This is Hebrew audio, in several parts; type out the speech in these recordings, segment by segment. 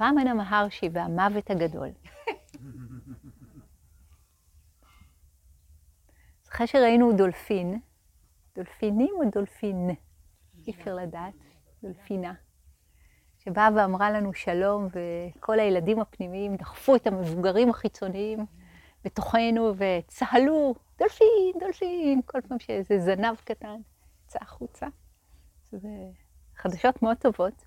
רמנה מהרשי והמוות הגדול. אחרי שראינו דולפין, דולפינים או דולפין? אי אפשר לדעת, דולפינה, שבאה ואמרה לנו שלום, וכל הילדים הפנימיים דחפו את המבוגרים החיצוניים בתוכנו וצהלו, דולפין, דולפין, כל פעם שאיזה זנב קטן יצא החוצה. זה חדשות מאוד טובות.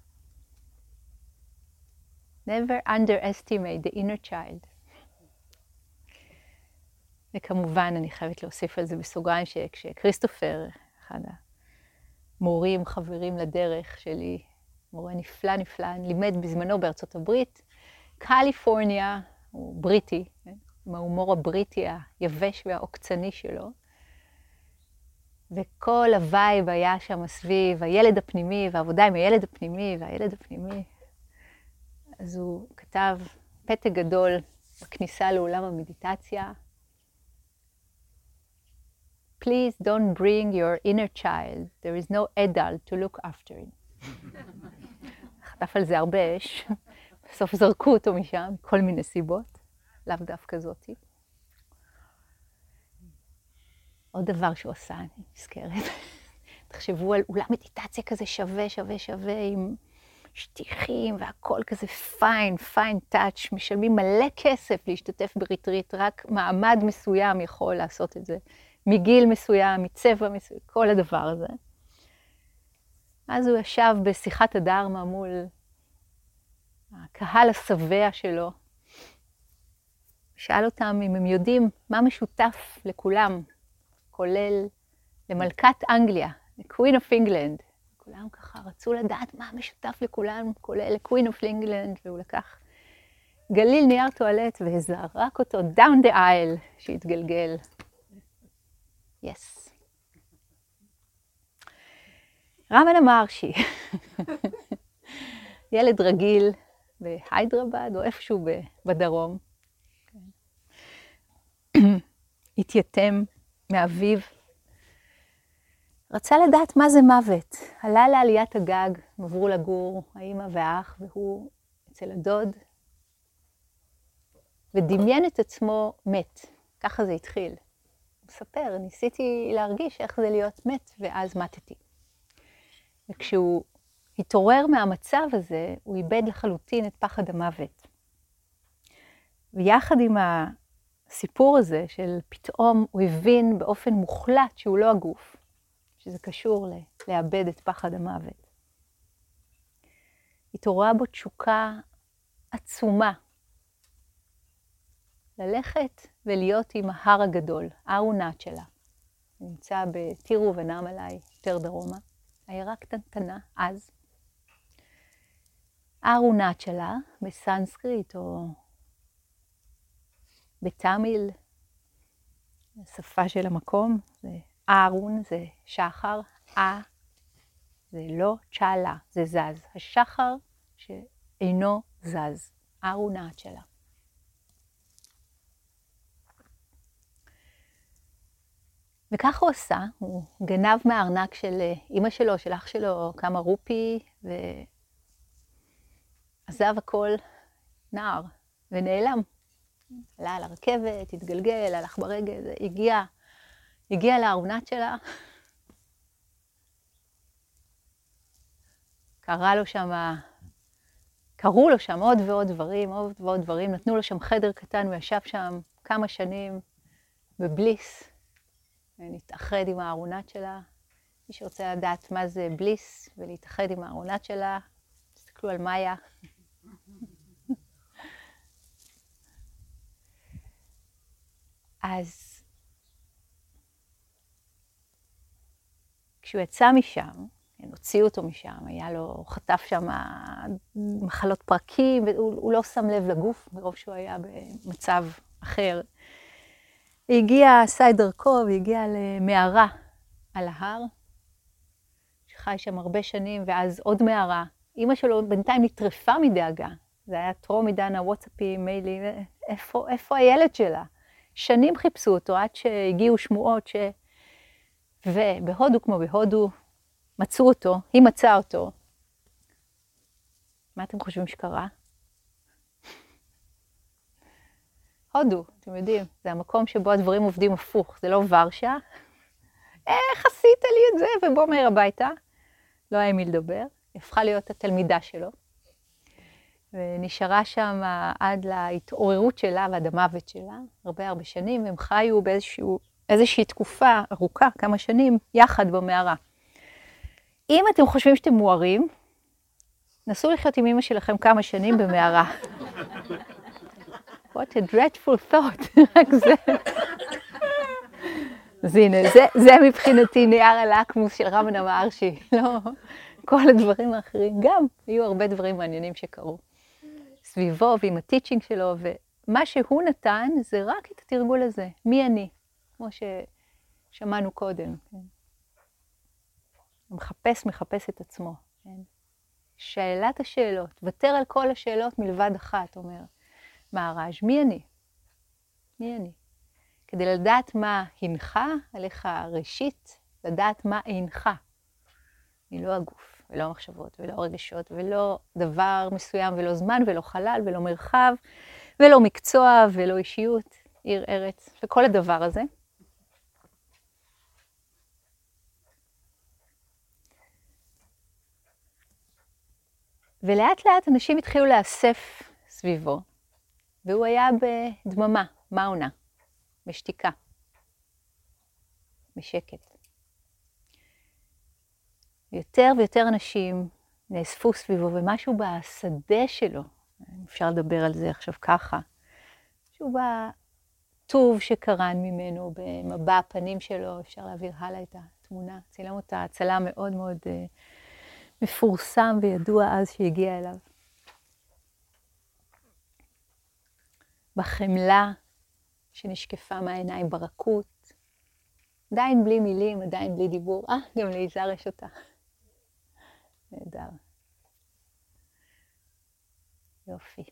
Never underestimate the inner child. וכמובן, אני חייבת להוסיף על זה בסוגריים, שכשכריסטופר, אחד המורים, חברים לדרך שלי, מורה נפלא נפלא, לימד בזמנו בארצות הברית, קליפורניה, הוא בריטי, כן? עם ההומור הבריטי היבש והעוקצני שלו, וכל ה vibe היה שם סביב הילד הפנימי, והעבודה עם הילד הפנימי, והילד הפנימי. אז הוא כתב פתק גדול בכניסה לעולם המדיטציה. Please don't bring your inner child, there is no adult to look after him. חטף על זה הרבה אש, בסוף זרקו אותו משם, כל מיני סיבות, לאו דווקא זאתי. עוד דבר שהוא עשה, אני נזכרת. תחשבו על אולם מדיטציה כזה שווה, שווה, שווה, עם שטיחים והכל כזה פיין, פיין טאץ', משלמים מלא כסף להשתתף בריטריט, רק מעמד מסוים יכול לעשות את זה, מגיל מסוים, מצבע מסוים, כל הדבר הזה. אז הוא ישב בשיחת הדרמה מול הקהל השבע שלו, שאל אותם אם הם יודעים מה משותף לכולם, כולל למלכת אנגליה, ל-Queen of England. כולם ככה רצו לדעת מה משותף לכולם, כולל ל-Queen of England, והוא לקח גליל נייר טואלט וזרק אותו down the aisle, שהתגלגל. Yes. רמן מרשי, ילד רגיל בהיידרבד או איפשהו בדרום. התייתם מאביו. רצה לדעת מה זה מוות. עלה לעליית הגג, הם עברו לגור, האימא והאח, והוא אצל הדוד, ודמיין את עצמו מת. ככה זה התחיל. הוא מספר, ניסיתי להרגיש איך זה להיות מת, ואז מתתי. וכשהוא התעורר מהמצב הזה, הוא איבד לחלוטין את פחד המוות. ויחד עם הסיפור הזה של פתאום הוא הבין באופן מוחלט שהוא לא הגוף, שזה קשור ל- לאבד את פחד המוות. התעוררה בו תשוקה עצומה ללכת ולהיות עם ההר הגדול, הר שלה. נמצא בטירו ונעמלי, יותר דרומה. עיירה קטנטנה, אז. שלה, בסנסקריט או בתמיל, השפה של המקום, זה ארון, זה שחר, אה, זה לא צ'אלה, זה זז. השחר שאינו זז, שלה. וכך הוא עשה, הוא גנב מהארנק של אה, אימא שלו, של אח שלו, כמה רופי, ועזב הכל נער, ונעלם. עלה על הרכבת, התגלגל, הלך ברגל, הגיע, הגיע לארונת שלה. קרה לו שם, קרו לו שם עוד ועוד דברים, עוד ועוד דברים, נתנו לו שם חדר קטן, הוא ישב שם כמה שנים בבליס. להתאחד עם הארונת שלה. מי שרוצה לדעת מה זה בליס ולהתאחד עם הארונת שלה, תסתכלו על מאיה. אז כשהוא יצא משם, כן, הוציאו אותו משם, היה לו, הוא חטף שם מחלות פרקים, והוא לא שם לב לגוף, מרוב שהוא היה במצב אחר. היא הגיעה, עשה את דרכו והגיעה למערה על ההר, שחי שם הרבה שנים, ואז עוד מערה. אימא שלו בינתיים נטרפה מדאגה. זה היה טרום עידן הוואטסאפים, מיילים, איפה, איפה הילד שלה? שנים חיפשו אותו עד שהגיעו שמועות ש... ובהודו כמו בהודו, מצאו אותו, היא מצאה אותו. מה אתם חושבים שקרה? הודו, אתם יודעים, זה המקום שבו הדברים עובדים הפוך, זה לא ורשה. איך עשית לי את זה? ובוא מהר הביתה. לא היה עם מי לדבר, הפכה להיות התלמידה שלו. ונשארה שם עד להתעוררות שלה ועד המוות שלה, הרבה הרבה שנים, הם חיו באיזשהו באיזושהי תקופה ארוכה, כמה שנים, יחד במערה. אם אתם חושבים שאתם מוארים, נסו לחיות עם אמא שלכם כמה שנים במערה. What a dreadful thought, רק זה. אז הנה, זה, זה מבחינתי נייר הלקמוס של רמנה מהרשי, לא, כל הדברים האחרים, גם היו הרבה דברים מעניינים שקרו סביבו ועם הטיצ'ינג שלו, ומה שהוא נתן זה רק את התרגול הזה, מי אני, כמו ששמענו קודם. כן. מחפש, מחפש את עצמו. כן. שאלת השאלות, ותר על כל השאלות מלבד אחת, אומר מהר"ז, מי אני? מי אני? כדי לדעת מה הנחה עליך ראשית, לדעת מה אינך. אני לא הגוף, ולא המחשבות, ולא הרגשות, ולא דבר מסוים, ולא זמן, ולא חלל, ולא מרחב, ולא מקצוע, ולא אישיות, עיר, ארץ, וכל הדבר הזה. ולאט לאט אנשים התחילו להאסף סביבו, והוא היה בדממה, מאונה, בשתיקה, בשקט. יותר ויותר אנשים נאספו סביבו, ומשהו בשדה שלו, אפשר לדבר על זה עכשיו ככה, משהו בטוב שקרן ממנו, במבע הפנים שלו, אפשר להעביר הלאה את התמונה, צילם אותה הצלה מאוד מאוד uh, מפורסם וידוע אז שהגיע אליו. בחמלה שנשקפה מהעיניים, ברכות, עדיין בלי מילים, עדיין בלי דיבור. אה, גם ליזהר יש אותה. נהדר. יופי.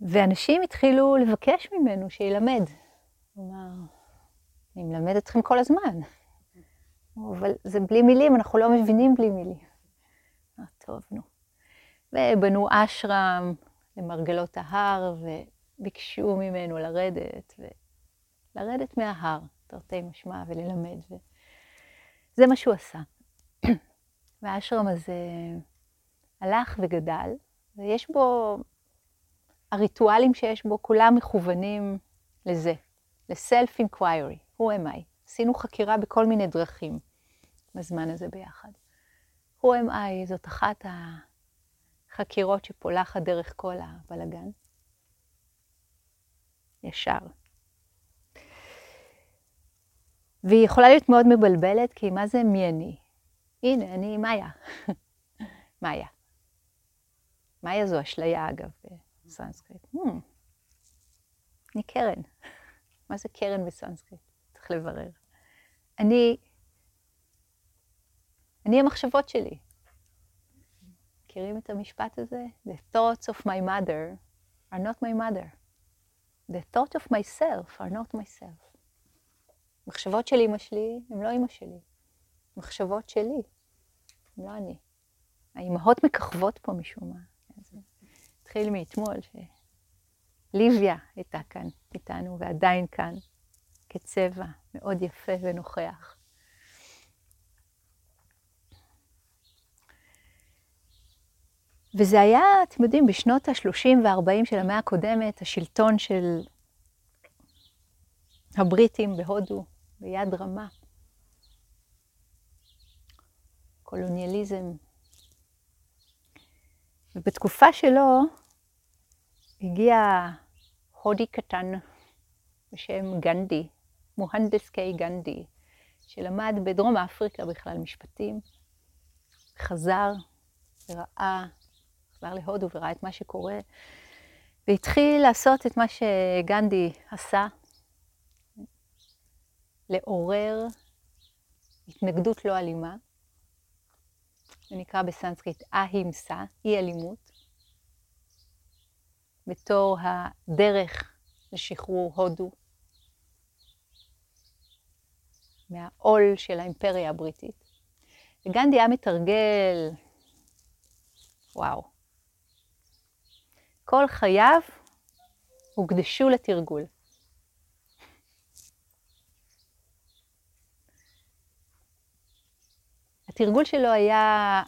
ואנשים התחילו לבקש ממנו שילמד. כלומר, אני מלמד אתכם כל הזמן. אבל זה בלי מילים, אנחנו לא מבינים בלי מילים. אה, טוב, נו. ובנו אשרם למרגלות ההר, וביקשו ממנו לרדת, ולרדת מההר, תרתי משמע, וללמד. וזה מה שהוא עשה. והאשרם הזה הלך וגדל, ויש בו, הריטואלים שיש בו, כולם מכוונים לזה, ל-self-inquiry, who am I? עשינו חקירה בכל מיני דרכים בזמן הזה ביחד. who am I זאת אחת החקירות שפולחת דרך כל הבלגן. ישר. והיא יכולה להיות מאוד מבלבלת, כי מה זה מי אני? הנה, אני מאיה. מאיה. מאיה זו אשליה, אגב, בסנסקריט. Hmm. אני קרן. מה זה קרן בסנסקריט? צריך לברר. אני, אני המחשבות שלי. מכירים את המשפט הזה? The thoughts of my mother are not my mother. The thoughts of myself are not myself. מחשבות של אמא שלי הן לא אמא שלי. מחשבות שלי, הן לא אני. האימהות מככבות פה משום מה. התחיל מאתמול, שליביה הייתה כאן איתנו ועדיין כאן, כצבע מאוד יפה ונוכח. וזה היה, אתם יודעים, בשנות ה-30 וה-40 של המאה הקודמת, השלטון של הבריטים בהודו, ביד רמה. קולוניאליזם. ובתקופה שלו הגיע הודי קטן בשם גנדי, מוהנדס קיי גנדי, שלמד בדרום אפריקה בכלל משפטים, חזר וראה חזר להודו וראה את מה שקורה, והתחיל לעשות את מה שגנדי עשה, לעורר התנגדות לא אלימה, זה נקרא בסנסקריט אהימסה, אי אלימות, בתור הדרך לשחרור הודו מהעול של האימפריה הבריטית. וגנדי היה מתרגל, וואו, כל חייו הוקדשו לתרגול. התרגול שלו היה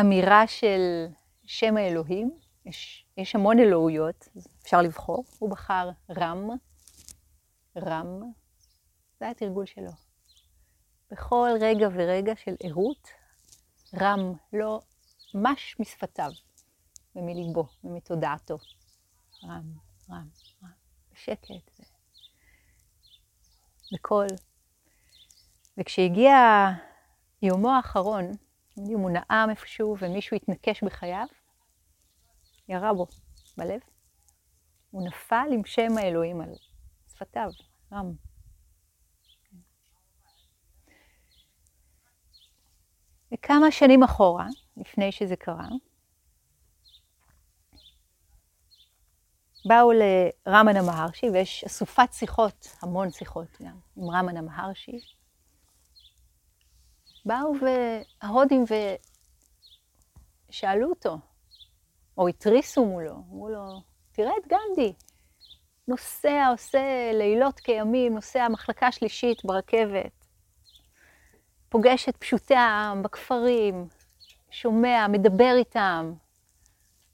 אמירה של שם האלוהים, יש, יש המון אלוהויות, אפשר לבחור, הוא בחר רם, רם, זה היה התרגול שלו. בכל רגע ורגע של ערות, רם, לא מש משפתיו ומליבו ומתודעתו. רם, רם, רם, בשקט, בקול. וכשהגיע יומו האחרון, אם הוא נאם איפשהו ומישהו התנקש בחייו, ירה בו בלב. הוא נפל עם שם האלוהים על שפתיו, רם. וכמה שנים אחורה, לפני שזה קרה, באו לרמנה מהרשי, ויש אסופת שיחות, המון שיחות גם, עם רמנה מהרשי. באו ההודים ושאלו אותו, או התריסו מולו, אמרו לו, תראה את גנדי, נוסע, עושה לילות כימים, נוסע מחלקה שלישית ברכבת, פוגש את פשוטי העם בכפרים, שומע, מדבר איתם,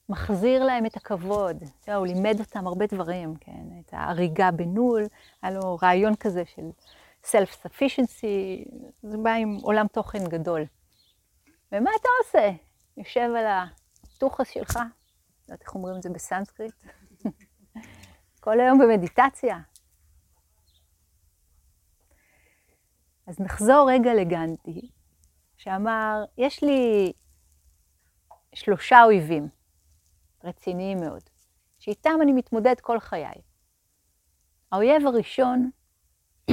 מחזיר להם את הכבוד. תראה, הוא לימד אותם הרבה דברים, כן? את ההריגה בנול, היה לו רעיון כזה של self-sufficiency, זה בא עם עולם תוכן גדול. ומה אתה עושה? יושב על הטוחס שלך, לא יודעת איך אומרים את זה בסנסקריט, כל היום במדיטציה. אז נחזור רגע לגנדי, שאמר, יש לי שלושה אויבים רציניים מאוד, שאיתם אני מתמודד כל חיי. האויב הראשון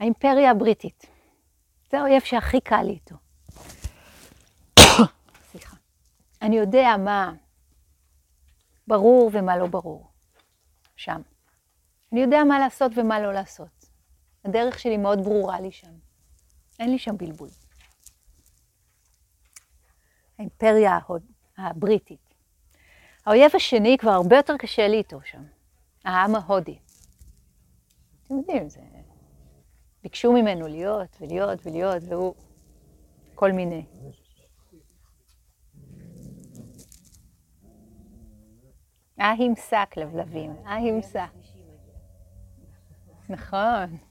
האימפריה הבריטית. זה האויב שהכי קל לי איתו. סליחה. אני יודע מה ברור ומה לא ברור שם. אני יודע מה לעשות ומה לא לעשות. הדרך שלי מאוד ברורה לי שם. אין לי שם בלבול. האימפריה הבריטית. האויב השני כבר הרבה יותר קשה לי איתו שם. העם ההודי. אתם יודעים, זה ביקשו ממנו להיות ולהיות ולהיות, והוא כל מיני. אהימסה כלבלבים, אהימסה. נכון.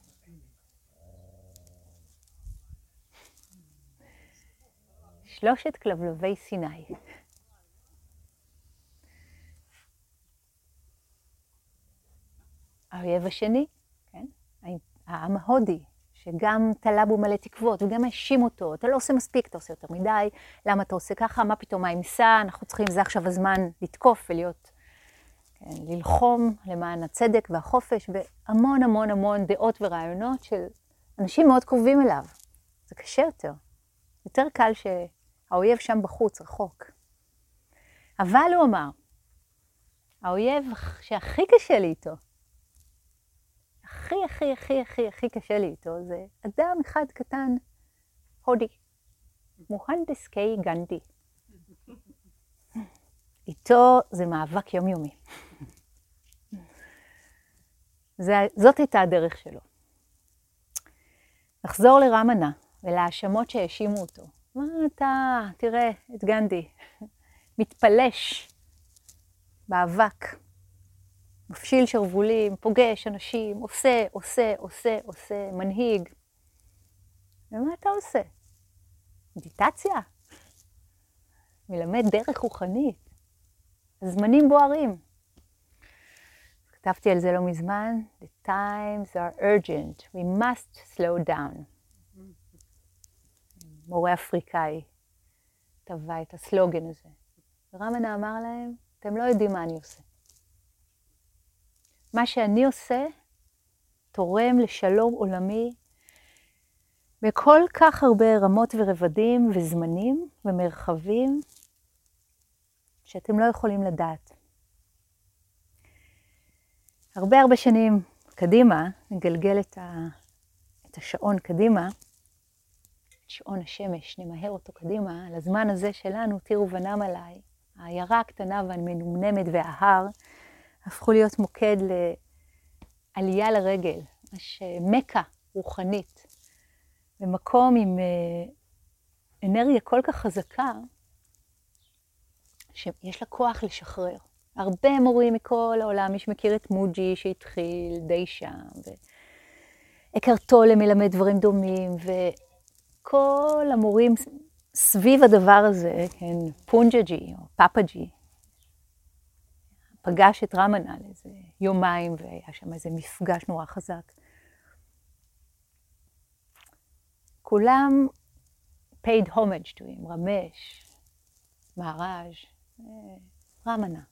שלושת כלבלבי סיני. האויב השני, כן? העם ההודי, שגם תלה בו מלא תקוות וגם האשים אותו, אתה לא עושה מספיק, אתה עושה יותר מדי, למה אתה עושה ככה, מה פתאום האמסה, אנחנו צריכים, זה עכשיו הזמן לתקוף ולהיות, כן, ללחום למען הצדק והחופש, והמון המון המון דעות ורעיונות של אנשים מאוד קרובים אליו. זה קשה יותר. יותר קל שהאויב שם בחוץ, רחוק. אבל הוא אמר, האויב שהכי קשה לי איתו, הכי הכי הכי הכי הכי קשה לי איתו זה אדם אחד קטן, הודי, מוהנדס קיי גנדי. איתו זה מאבק יומיומי. זאת הייתה הדרך שלו. נחזור לרמנה ולהאשמות שהאשימו אותו. מה אתה, תראה את גנדי, מתפלש באבק. מפשיל שרוולים, פוגש אנשים, עושה, עושה, עושה, עושה, מנהיג. ומה אתה עושה? מדיטציה? מלמד דרך רוחנית. הזמנים בוערים. כתבתי על זה לא מזמן, The times are urgent, we must slow down. מורה אפריקאי טבע את הסלוגן הזה. ורמנה אמר להם, אתם לא יודעים מה אני עושה. מה שאני עושה תורם לשלום עולמי בכל כך הרבה רמות ורבדים וזמנים ומרחבים שאתם לא יכולים לדעת. הרבה הרבה שנים קדימה, נגלגל את, את השעון קדימה, שעון השמש, נמהר אותו קדימה, לזמן הזה שלנו, תראו ונם עליי, העיירה הקטנה והמנומנמת וההר, הפכו להיות מוקד לעלייה לרגל, ממש מכה רוחנית, במקום עם אה, אנרגיה כל כך חזקה, שיש לה כוח לשחרר. הרבה מורים מכל העולם, מי שמכיר את מוג'י שהתחיל די שם, ואקהרט טולה מלמד דברים דומים, וכל המורים סביב הדבר הזה, כן, פונג'ג'י או פאפאג'י, פגש את רמנה לאיזה יומיים, והיה שם איזה מפגש נורא חזק. כולם paid homage to him, רמש, מהר"ז, אה, רמנה.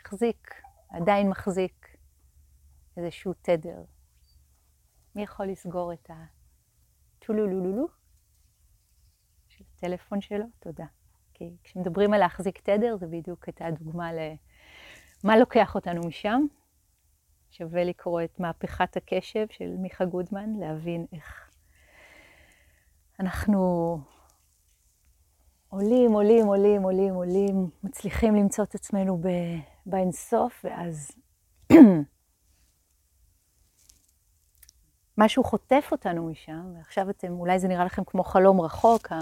החזיק, עדיין מחזיק איזשהו תדר. מי יכול לסגור את הטולולולולו של הטלפון שלו? תודה. כי כשמדברים על להחזיק תדר, זה בדיוק הייתה דוגמה למה לוקח אותנו משם. שווה לקרוא את מהפכת הקשב של מיכה גודמן, להבין איך אנחנו עולים, עולים, עולים, עולים, עולים, מצליחים למצוא את עצמנו באינסוף, ואז משהו חוטף אותנו משם, ועכשיו אתם, אולי זה נראה לכם כמו חלום רחוק,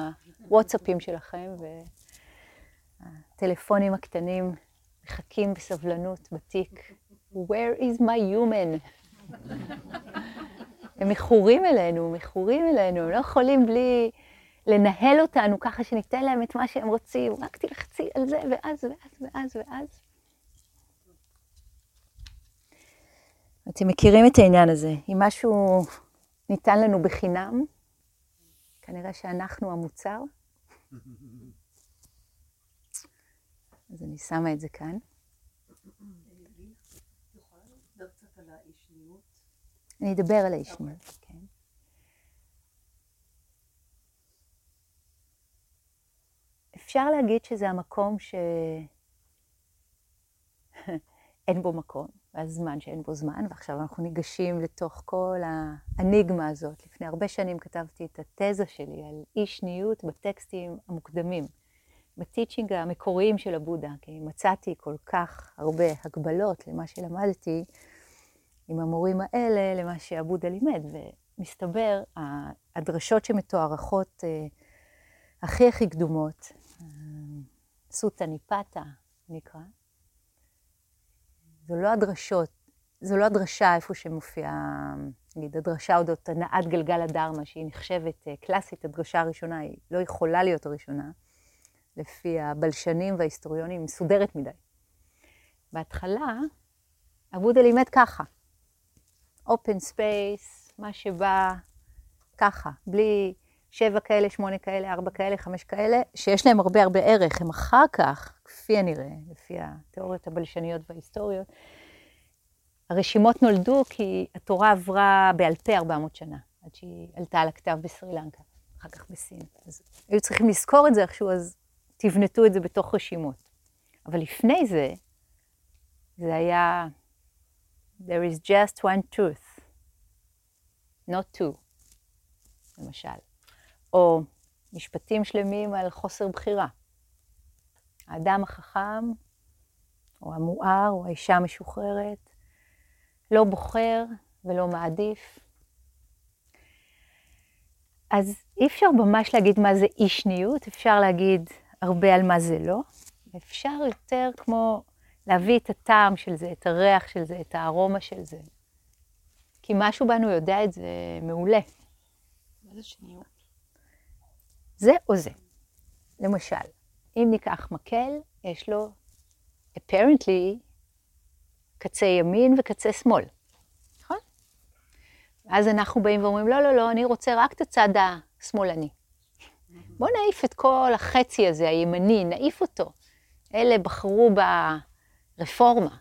הוואטסאפים שלכם והטלפונים הקטנים מחכים בסבלנות בתיק. Where is my human? הם מכורים אלינו, מכורים אלינו, הם לא יכולים בלי לנהל אותנו ככה שניתן להם את מה שהם רוצים, רק תלחצי על זה, ואז, ואז, ואז, ואז. אתם מכירים את העניין הזה. אם משהו ניתן לנו בחינם, כנראה שאנחנו המוצר. אז אני שמה את זה כאן. אני אדבר על האישניות, כן. אפשר להגיד שזה המקום שאין בו מקום, והזמן שאין בו זמן, ועכשיו אנחנו ניגשים לתוך כל האניגמה הזאת. לפני הרבה שנים כתבתי את התזה שלי על אי שניות בטקסטים המוקדמים, בטיצ'ינג המקוריים של הבודה, כי מצאתי כל כך הרבה הגבלות למה שלמדתי, עם המורים האלה למה שעבודה לימד, ומסתבר, הדרשות שמתוארכות אה, הכי הכי קדומות, אה, סוטה ניפתה נקרא, זו לא הדרשות, זו לא הדרשה איפה שמופיעה, נגיד, הדרשה אודות הנעת גלגל הדרמה, שהיא נחשבת אה, קלאסית, הדרשה הראשונה, היא לא יכולה להיות הראשונה, לפי הבלשנים וההיסטוריונים, מסודרת מדי. בהתחלה, אבודה לימד ככה. open space, מה שבא ככה, בלי שבע כאלה, שמונה כאלה, ארבע כאלה, חמש כאלה, שיש להם הרבה הרבה ערך. הם אחר כך, כפי הנראה, לפי התיאוריות הבלשניות וההיסטוריות, הרשימות נולדו כי התורה עברה בעל פה 400 שנה, עד שהיא עלתה על הכתב בסרי לנקה, אחר כך בסין. אז היו צריכים לזכור את זה איכשהו, אז תבנתו את זה בתוך רשימות. אבל לפני זה, זה היה There is just one truth, not two, למשל. או משפטים שלמים על חוסר בחירה. האדם החכם, או המואר, או האישה המשוחררת, לא בוחר ולא מעדיף. אז אי אפשר ממש להגיד מה זה אי שניות, אפשר להגיד הרבה על מה זה לא. אפשר יותר כמו להביא את הטעם של זה, את הריח של זה, את הארומה של זה. כי משהו בנו יודע את זה מעולה. מה זה שניות? זה או זה. למשל, אם ניקח מקל, יש לו apparently קצה ימין וקצה שמאל, נכון? אז אנחנו באים ואומרים, לא, לא, לא, אני רוצה רק את הצד השמאלני. בוא נעיף את כל החצי הזה, הימני, נעיף אותו. אלה בחרו רפורמה.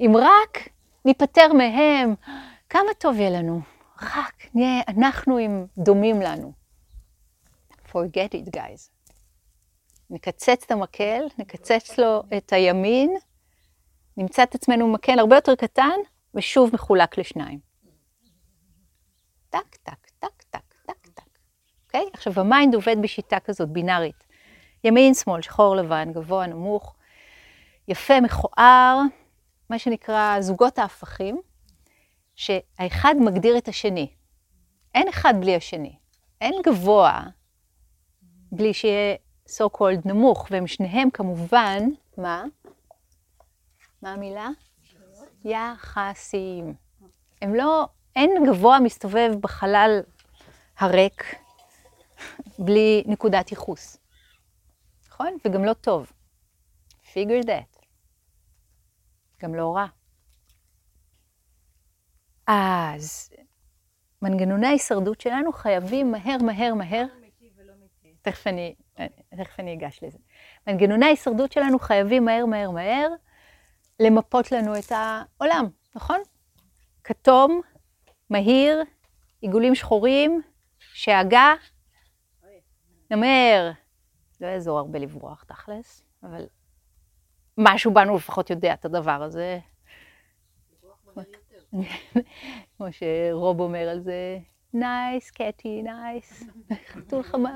אם רק ניפטר מהם, כמה טוב יהיה לנו. רק נהיה אנחנו עם דומים לנו. forget it, guys. נקצץ את המקל, נקצץ לו את הימין, נמצא את עצמנו מקל הרבה יותר קטן, ושוב מחולק לשניים. טק, טק, טק, טק. אוקיי? עכשיו, ה mind עובד בשיטה כזאת, בינארית. ימין, שמאל, שחור, לבן, גבוה, נמוך, יפה, מכוער, מה שנקרא זוגות ההפכים, שהאחד מגדיר את השני. אין אחד בלי השני. אין גבוה בלי שיהיה so called נמוך, והם שניהם כמובן, מה? מה המילה? יחסיים. הם לא, אין גבוה מסתובב בחלל הריק בלי נקודת ייחוס. נכון? וגם לא טוב. figure that. גם לא רע. אז מנגנוני ההישרדות שלנו חייבים מהר, מהר, מהר. תכף אני, תכף אני אגש לזה. מנגנוני ההישרדות שלנו חייבים מהר, מהר, מהר למפות לנו את העולם, נכון? כתום, מהיר, עיגולים שחורים, שאגה, נמר. לא יעזור הרבה לברוח תכלס, אבל משהו בנו לפחות יודע את הדבר הזה. כמו שרוב אומר על זה, נייס, קטי, נייס.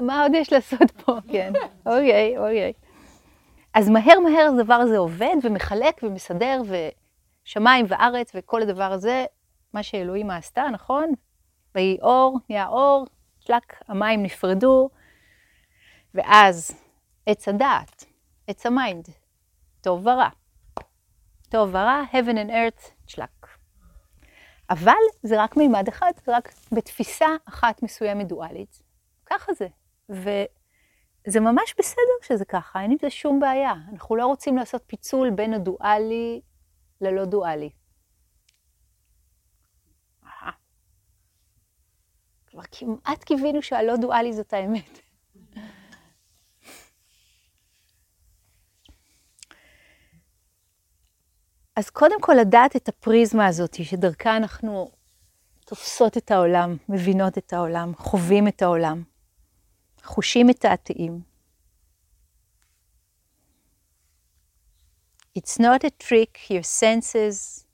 מה עוד יש לעשות פה? כן, אוקיי, אוקיי. אז מהר מהר הדבר הזה עובד ומחלק ומסדר, ושמיים וארץ וכל הדבר הזה, מה שאלוהים עשתה, נכון? ויהי אור, נהיה אור, שלק, המים נפרדו, ואז עץ הדעת, עץ ה mind, טוב ורע. טוב ורע, heaven and earth, שלק. אבל זה רק מימד אחד, זה רק בתפיסה אחת מסוימת דואלית. ככה זה. וזה ממש בסדר שזה ככה, אין עם זה שום בעיה. אנחנו לא רוצים לעשות פיצול בין הדואלי ללא דואלי. כבר כמעט קיווינו שהלא דואלי זאת האמת. אז קודם כל לדעת את הפריזמה הזאת, שדרכה אנחנו תופסות את העולם, מבינות את העולם, חווים את העולם, חושים את העתיים. It's not a trick, your senses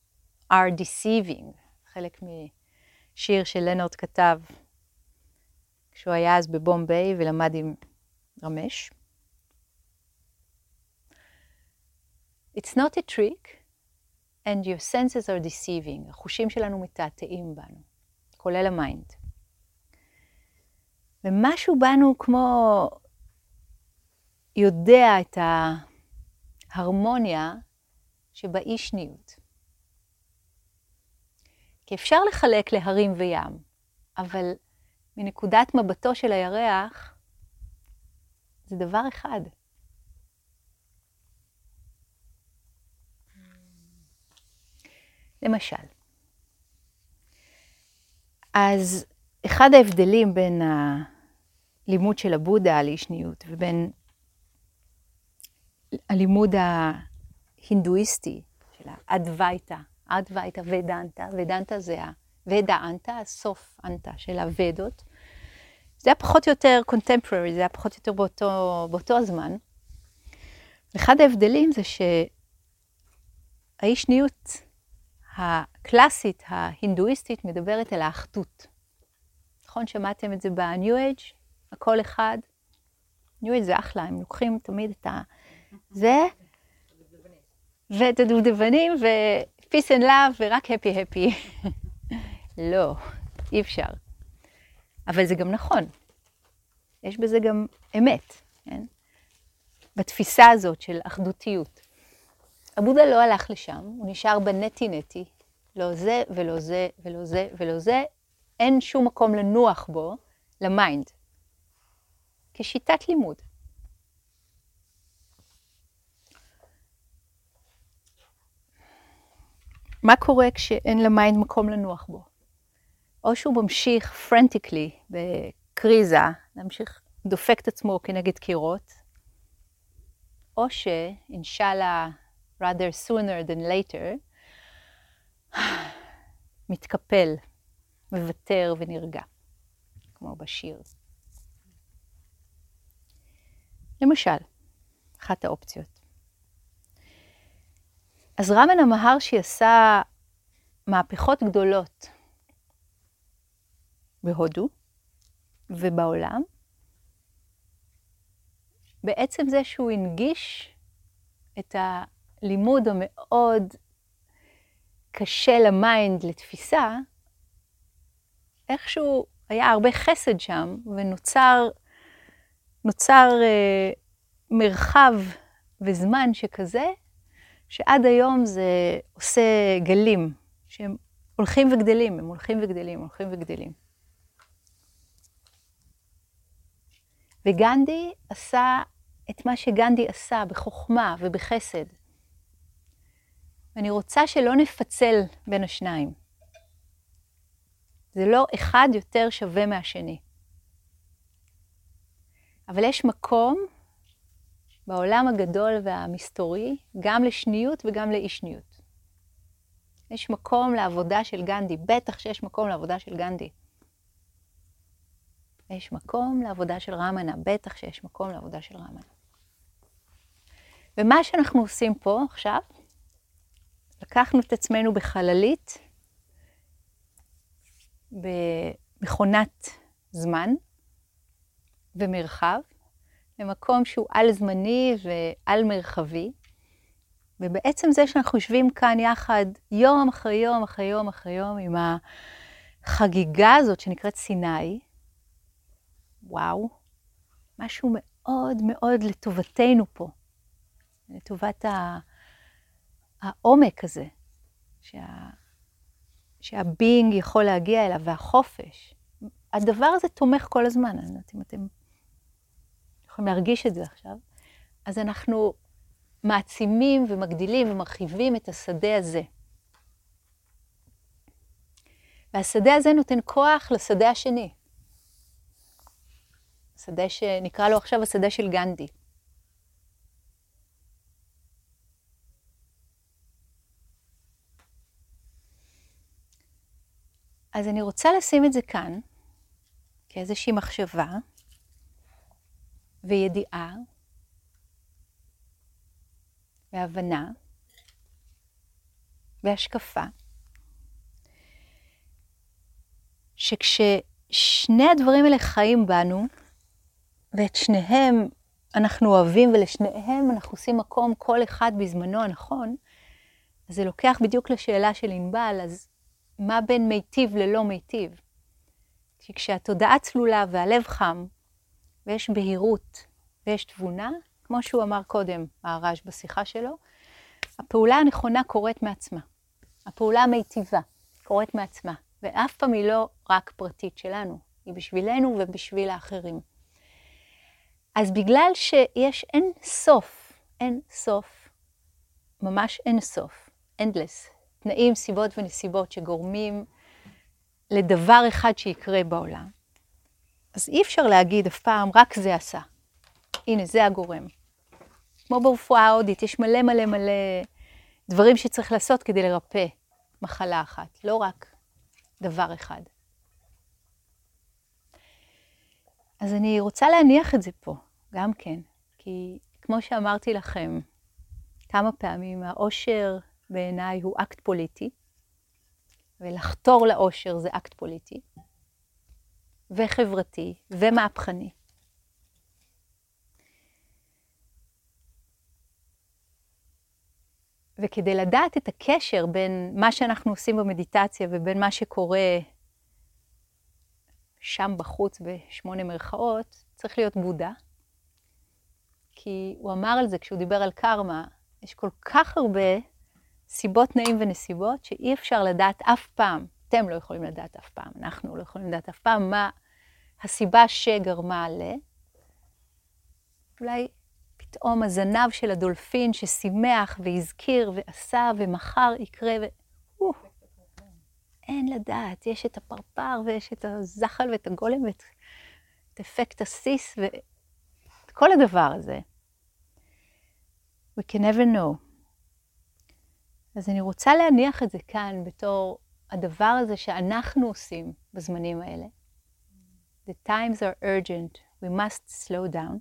are deceiving. חלק משיר שלאונרד כתב כשהוא היה אז בבומביי ולמד עם רמש. It's not a trick, and your senses are deceiving. החושים שלנו מתעתעים בנו, כולל ה mind. ומשהו בנו כמו יודע את ההרמוניה שבאי שניות. כי אפשר לחלק להרים וים, אבל מנקודת מבטו של הירח, זה דבר אחד. למשל. אז אחד ההבדלים בין הלימוד של הבודה על אישניות ובין הלימוד ההינדואיסטי של האדווייתא, אדווייתא ודנתא, ודנתא זה הוודאנתא, הסוף אנתא של הוודות. זה היה פחות או יותר קונטמפררי, זה היה פחות או יותר באותו, באותו הזמן. אחד ההבדלים זה שהאישניות הקלאסית, ההינדואיסטית, מדברת על האחדות. נכון? שמעתם את זה ב-New Age? הכל אחד. New Age זה אחלה, הם לוקחים תמיד את ה... זה, ואת הדובדבנים, ו-peace and love, ורק happy happy. לא, אי אפשר. אבל זה גם נכון. יש בזה גם אמת, כן? בתפיסה הזאת של אחדותיות. הבודה לא הלך לשם, הוא נשאר בנטי נטי, לא זה ולא זה ולא זה ולא זה, אין שום מקום לנוח בו, ל mind, כשיטת לימוד. מה קורה כשאין ל mind מקום לנוח בו? או שהוא ממשיך frantically, בקריזה, להמשיך, דופק את עצמו כנגד קירות, או שאינשאללה rather sooner than later, מתקפל, מוותר ונרגע, כמו בשיר. למשל, אחת האופציות. אז רמן המהרשי עשה מהפכות גדולות בהודו, ובעולם, בעצם זה שהוא הנגיש את הלימוד המאוד קשה ל mind, לתפיסה, איכשהו היה הרבה חסד שם, ונוצר נוצר, אה, מרחב וזמן שכזה, שעד היום זה עושה גלים, שהם הולכים וגדלים, הם הולכים וגדלים, הולכים וגדלים. וגנדי עשה את מה שגנדי עשה בחוכמה ובחסד. ואני רוצה שלא נפצל בין השניים. זה לא אחד יותר שווה מהשני. אבל יש מקום בעולם הגדול והמסתורי, גם לשניות וגם לאי שניות. יש מקום לעבודה של גנדי, בטח שיש מקום לעבודה של גנדי. יש מקום לעבודה של רמנה, בטח שיש מקום לעבודה של רמנה. ומה שאנחנו עושים פה עכשיו, לקחנו את עצמנו בחללית, במכונת זמן ומרחב, למקום שהוא על-זמני ועל-מרחבי, ובעצם זה שאנחנו יושבים כאן יחד יום אחרי יום אחרי יום אחרי יום עם החגיגה הזאת שנקראת סיני, וואו, משהו מאוד מאוד לטובתנו פה, לטובת העומק הזה, שה... שה being יכול להגיע אליו, והחופש. הדבר הזה תומך כל הזמן, אני לא יודעת אם אתם יכולים להרגיש את זה עכשיו. אז אנחנו מעצימים ומגדילים ומרחיבים את השדה הזה. והשדה הזה נותן כוח לשדה השני. שדה שנקרא לו עכשיו השדה של גנדי. אז אני רוצה לשים את זה כאן, כאיזושהי מחשבה וידיעה והבנה והשקפה, שכששני הדברים האלה חיים בנו, ואת שניהם אנחנו אוהבים ולשניהם אנחנו עושים מקום כל אחד בזמנו הנכון, זה לוקח בדיוק לשאלה של ענבל, אז מה בין מיטיב ללא מיטיב? כי כשהתודעה צלולה והלב חם, ויש בהירות ויש תבונה, כמו שהוא אמר קודם, הרעש בשיחה שלו, הפעולה הנכונה קורית מעצמה. הפעולה המיטיבה קורית מעצמה, ואף פעם היא לא רק פרטית שלנו, היא בשבילנו ובשביל האחרים. אז בגלל שיש אין סוף, אין סוף, ממש אין סוף, endless, תנאים, סיבות ונסיבות שגורמים לדבר אחד שיקרה בעולם, אז אי אפשר להגיד אף פעם, רק זה עשה. הנה, זה הגורם. כמו ברפואה ההודית, יש מלא מלא מלא דברים שצריך לעשות כדי לרפא מחלה אחת, לא רק דבר אחד. אז אני רוצה להניח את זה פה, גם כן, כי כמו שאמרתי לכם כמה פעמים, האושר בעיניי הוא אקט פוליטי, ולחתור לאושר זה אקט פוליטי, וחברתי, ומהפכני. וכדי לדעת את הקשר בין מה שאנחנו עושים במדיטציה ובין מה שקורה שם בחוץ בשמונה מרכאות, צריך להיות בודה. כי הוא אמר על זה כשהוא דיבר על קרמה, יש כל כך הרבה סיבות, תנאים ונסיבות שאי אפשר לדעת אף פעם, אתם לא יכולים לדעת אף פעם, אנחנו לא יכולים לדעת אף פעם מה הסיבה שגרמה ל... אולי פתאום הזנב של הדולפין ששימח והזכיר ועשה ומחר יקרה ו... אין לדעת, יש את הפרפר ויש את הזחל ואת הגולם ואת את אפקט הסיס ואת כל הדבר הזה. We can never know. אז אני רוצה להניח את זה כאן בתור הדבר הזה שאנחנו עושים בזמנים האלה. The times are urgent, we must slow down.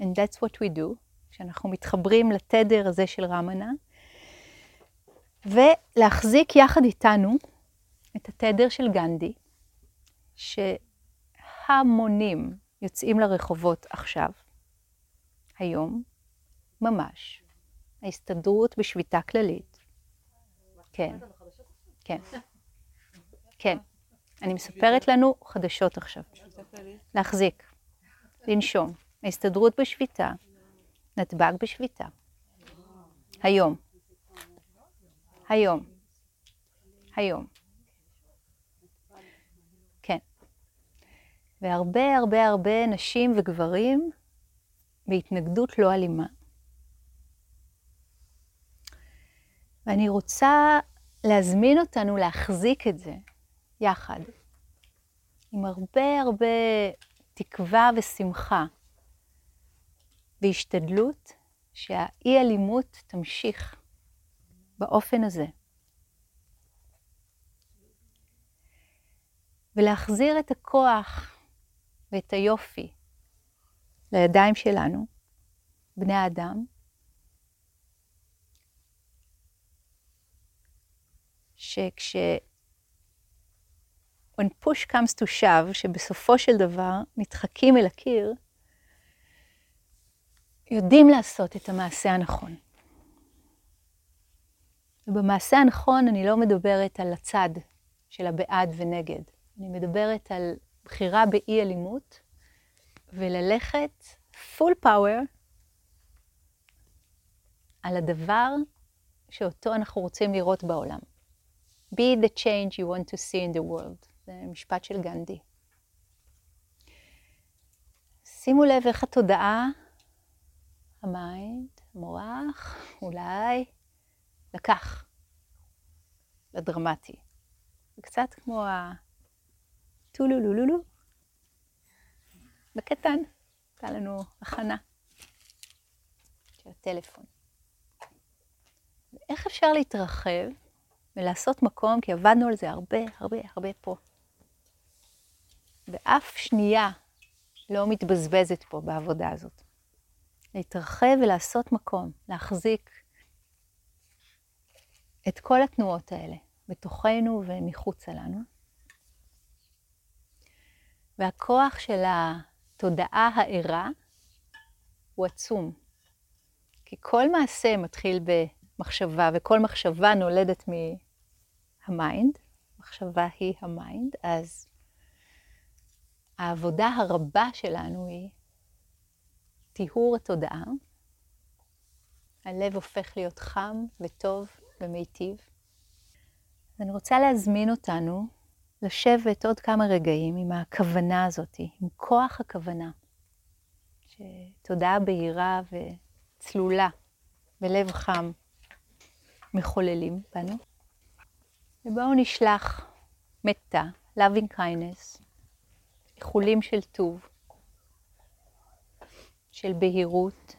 And that's what we do, כשאנחנו מתחברים לתדר הזה של רמנה, ולהחזיק יחד איתנו את התדר של גנדי, המונים יוצאים לרחובות עכשיו, היום, ממש. ההסתדרות בשביתה כללית. כן, כן, כן. אני מספרת לנו חדשות עכשיו. להחזיק, לנשום. ההסתדרות בשביתה, נתב"ג בשביתה. היום. היום. היום. כן. והרבה הרבה הרבה נשים וגברים בהתנגדות לא אלימה. ואני רוצה להזמין אותנו להחזיק את זה יחד, עם הרבה הרבה תקווה ושמחה, והשתדלות שהאי-אלימות תמשיך באופן הזה. ולהחזיר את הכוח ואת היופי לידיים שלנו, בני האדם, שכש... when push comes to shove, שבסופו של דבר נדחקים אל הקיר, יודעים לעשות את המעשה הנכון. ובמעשה הנכון אני לא מדברת על הצד של הבעד ונגד, אני מדברת על בחירה באי אלימות וללכת full power על הדבר שאותו אנחנו רוצים לראות בעולם. Be the change you want to see in the world. זה משפט של גנדי. שימו לב איך התודעה, ה mind, המוח, אולי לקח לדרמטי. קצת כמו הטולולולולו, בקטן, הייתה לנו הכנה של הטלפון. איך אפשר להתרחב ולעשות מקום, כי עבדנו על זה הרבה, הרבה, הרבה פה. ואף שנייה לא מתבזבזת פה בעבודה הזאת. להתרחב ולעשות מקום, להחזיק את כל התנועות האלה, בתוכנו ומחוצה לנו. והכוח של התודעה הערה הוא עצום. כי כל מעשה מתחיל במחשבה, וכל מחשבה נולדת מה mind, מחשבה היא ה mind, אז העבודה הרבה שלנו היא טיהור התודעה. הלב הופך להיות חם וטוב ומיטיב. אני רוצה להזמין אותנו לשבת עוד כמה רגעים עם הכוונה הזאת, עם כוח הכוונה. שתודעה בהירה וצלולה ולב חם מחוללים בנו. ובואו נשלח מתה, loving kindness, איחולים של טוב, של בהירות.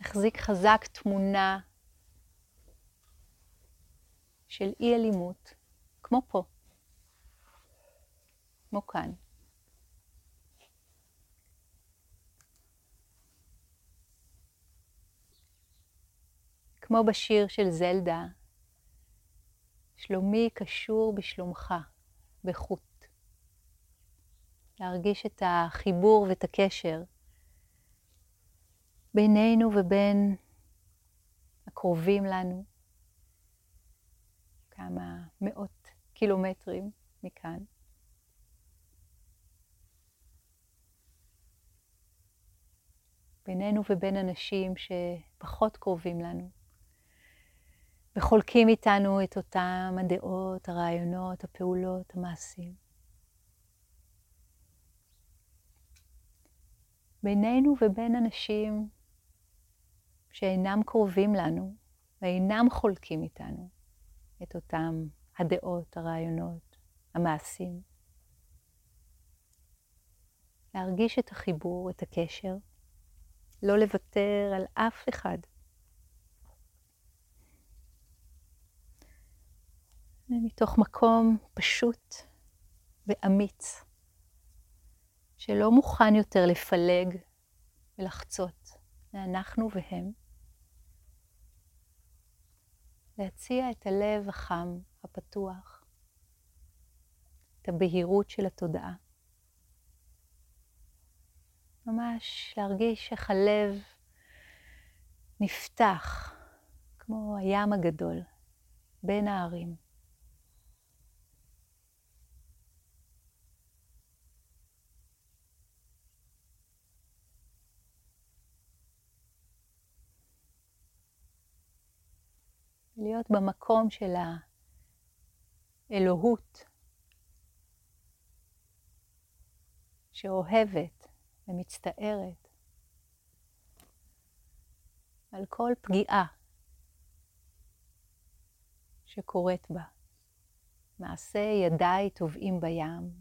נחזיק חזק תמונה של אי אלימות, כמו פה, כמו כאן. כמו בשיר של זלדה, שלומי קשור בשלומך, בחוט. להרגיש את החיבור ואת הקשר בינינו ובין הקרובים לנו, כמה מאות קילומטרים מכאן. בינינו ובין אנשים שפחות קרובים לנו, וחולקים איתנו את אותם הדעות, הרעיונות, הפעולות, המעשים. בינינו ובין אנשים שאינם קרובים לנו ואינם חולקים איתנו את אותם הדעות, הרעיונות, המעשים. להרגיש את החיבור, את הקשר, לא לוותר על אף אחד. מתוך מקום פשוט ואמיץ. שלא מוכן יותר לפלג ולחצות לאנחנו והם, להציע את הלב החם, הפתוח, את הבהירות של התודעה. ממש להרגיש איך הלב נפתח, כמו הים הגדול, בין הערים. להיות במקום של האלוהות שאוהבת ומצטערת על כל פגיעה שקורית בה. מעשה ידיי טובעים בים,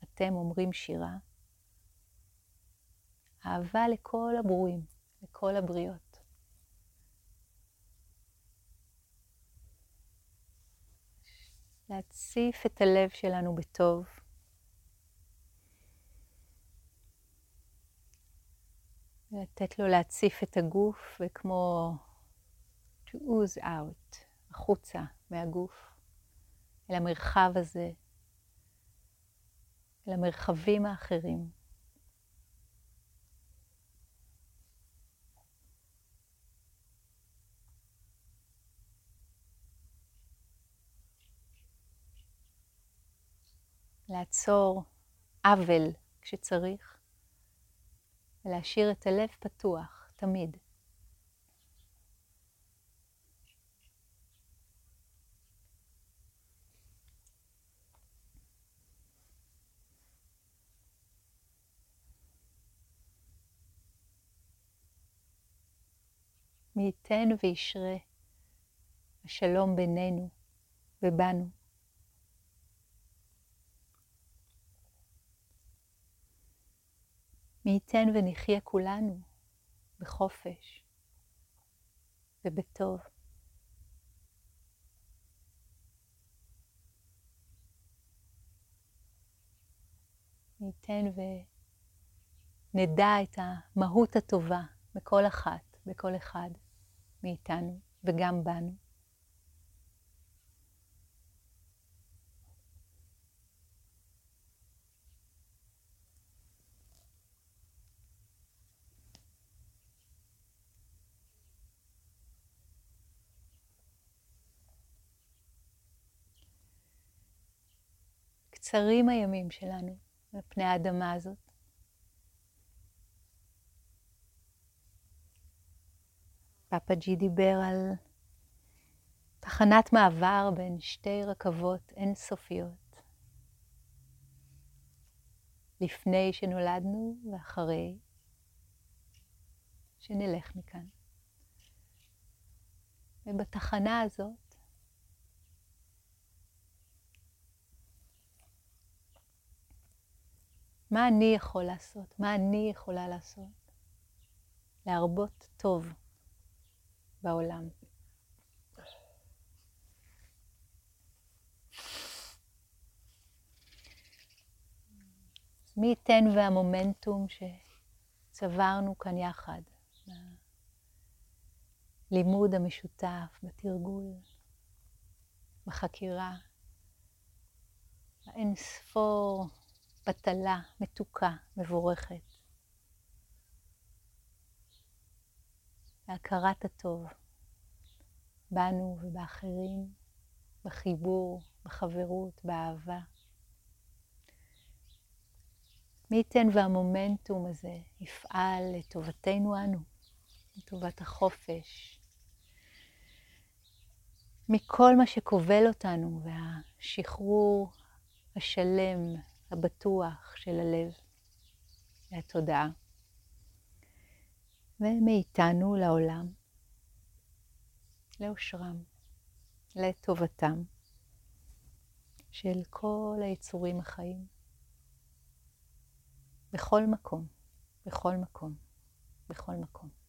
ואתם אומרים שירה. אהבה לכל הברואים, לכל הבריות. להציף את הלב שלנו בטוב. לתת לו להציף את הגוף, וכמו to ooze out, החוצה מהגוף, אל המרחב הזה, אל המרחבים האחרים. לעצור עוול כשצריך, ולהשאיר את הלב פתוח תמיד. מי ייתן וישרה השלום בינינו ובנו. מי ייתן ונחיה כולנו בחופש ובטוב. מי ייתן ונדע את המהות הטובה בכל אחת, בכל אחד מאיתנו וגם בנו. קצרים הימים שלנו על פני האדמה הזאת. פאפה ג'י דיבר על תחנת מעבר בין שתי רכבות אינסופיות. לפני שנולדנו ואחרי שנלך מכאן. ובתחנה הזאת מה אני יכול לעשות? מה אני יכולה לעשות? להרבות טוב בעולם. מי ייתן והמומנטום שצברנו כאן יחד, בלימוד המשותף, בתרגול, בחקירה, האין ספור בטלה, מתוקה, מבורכת. להכרת הטוב בנו ובאחרים, בחיבור, בחברות, באהבה. מי ייתן והמומנטום הזה יפעל לטובתנו אנו, לטובת החופש, מכל מה שכובל אותנו והשחרור השלם הבטוח של הלב והתודעה, ומאיתנו לעולם, לאושרם, לטובתם של כל היצורים החיים, בכל מקום, בכל מקום, בכל מקום.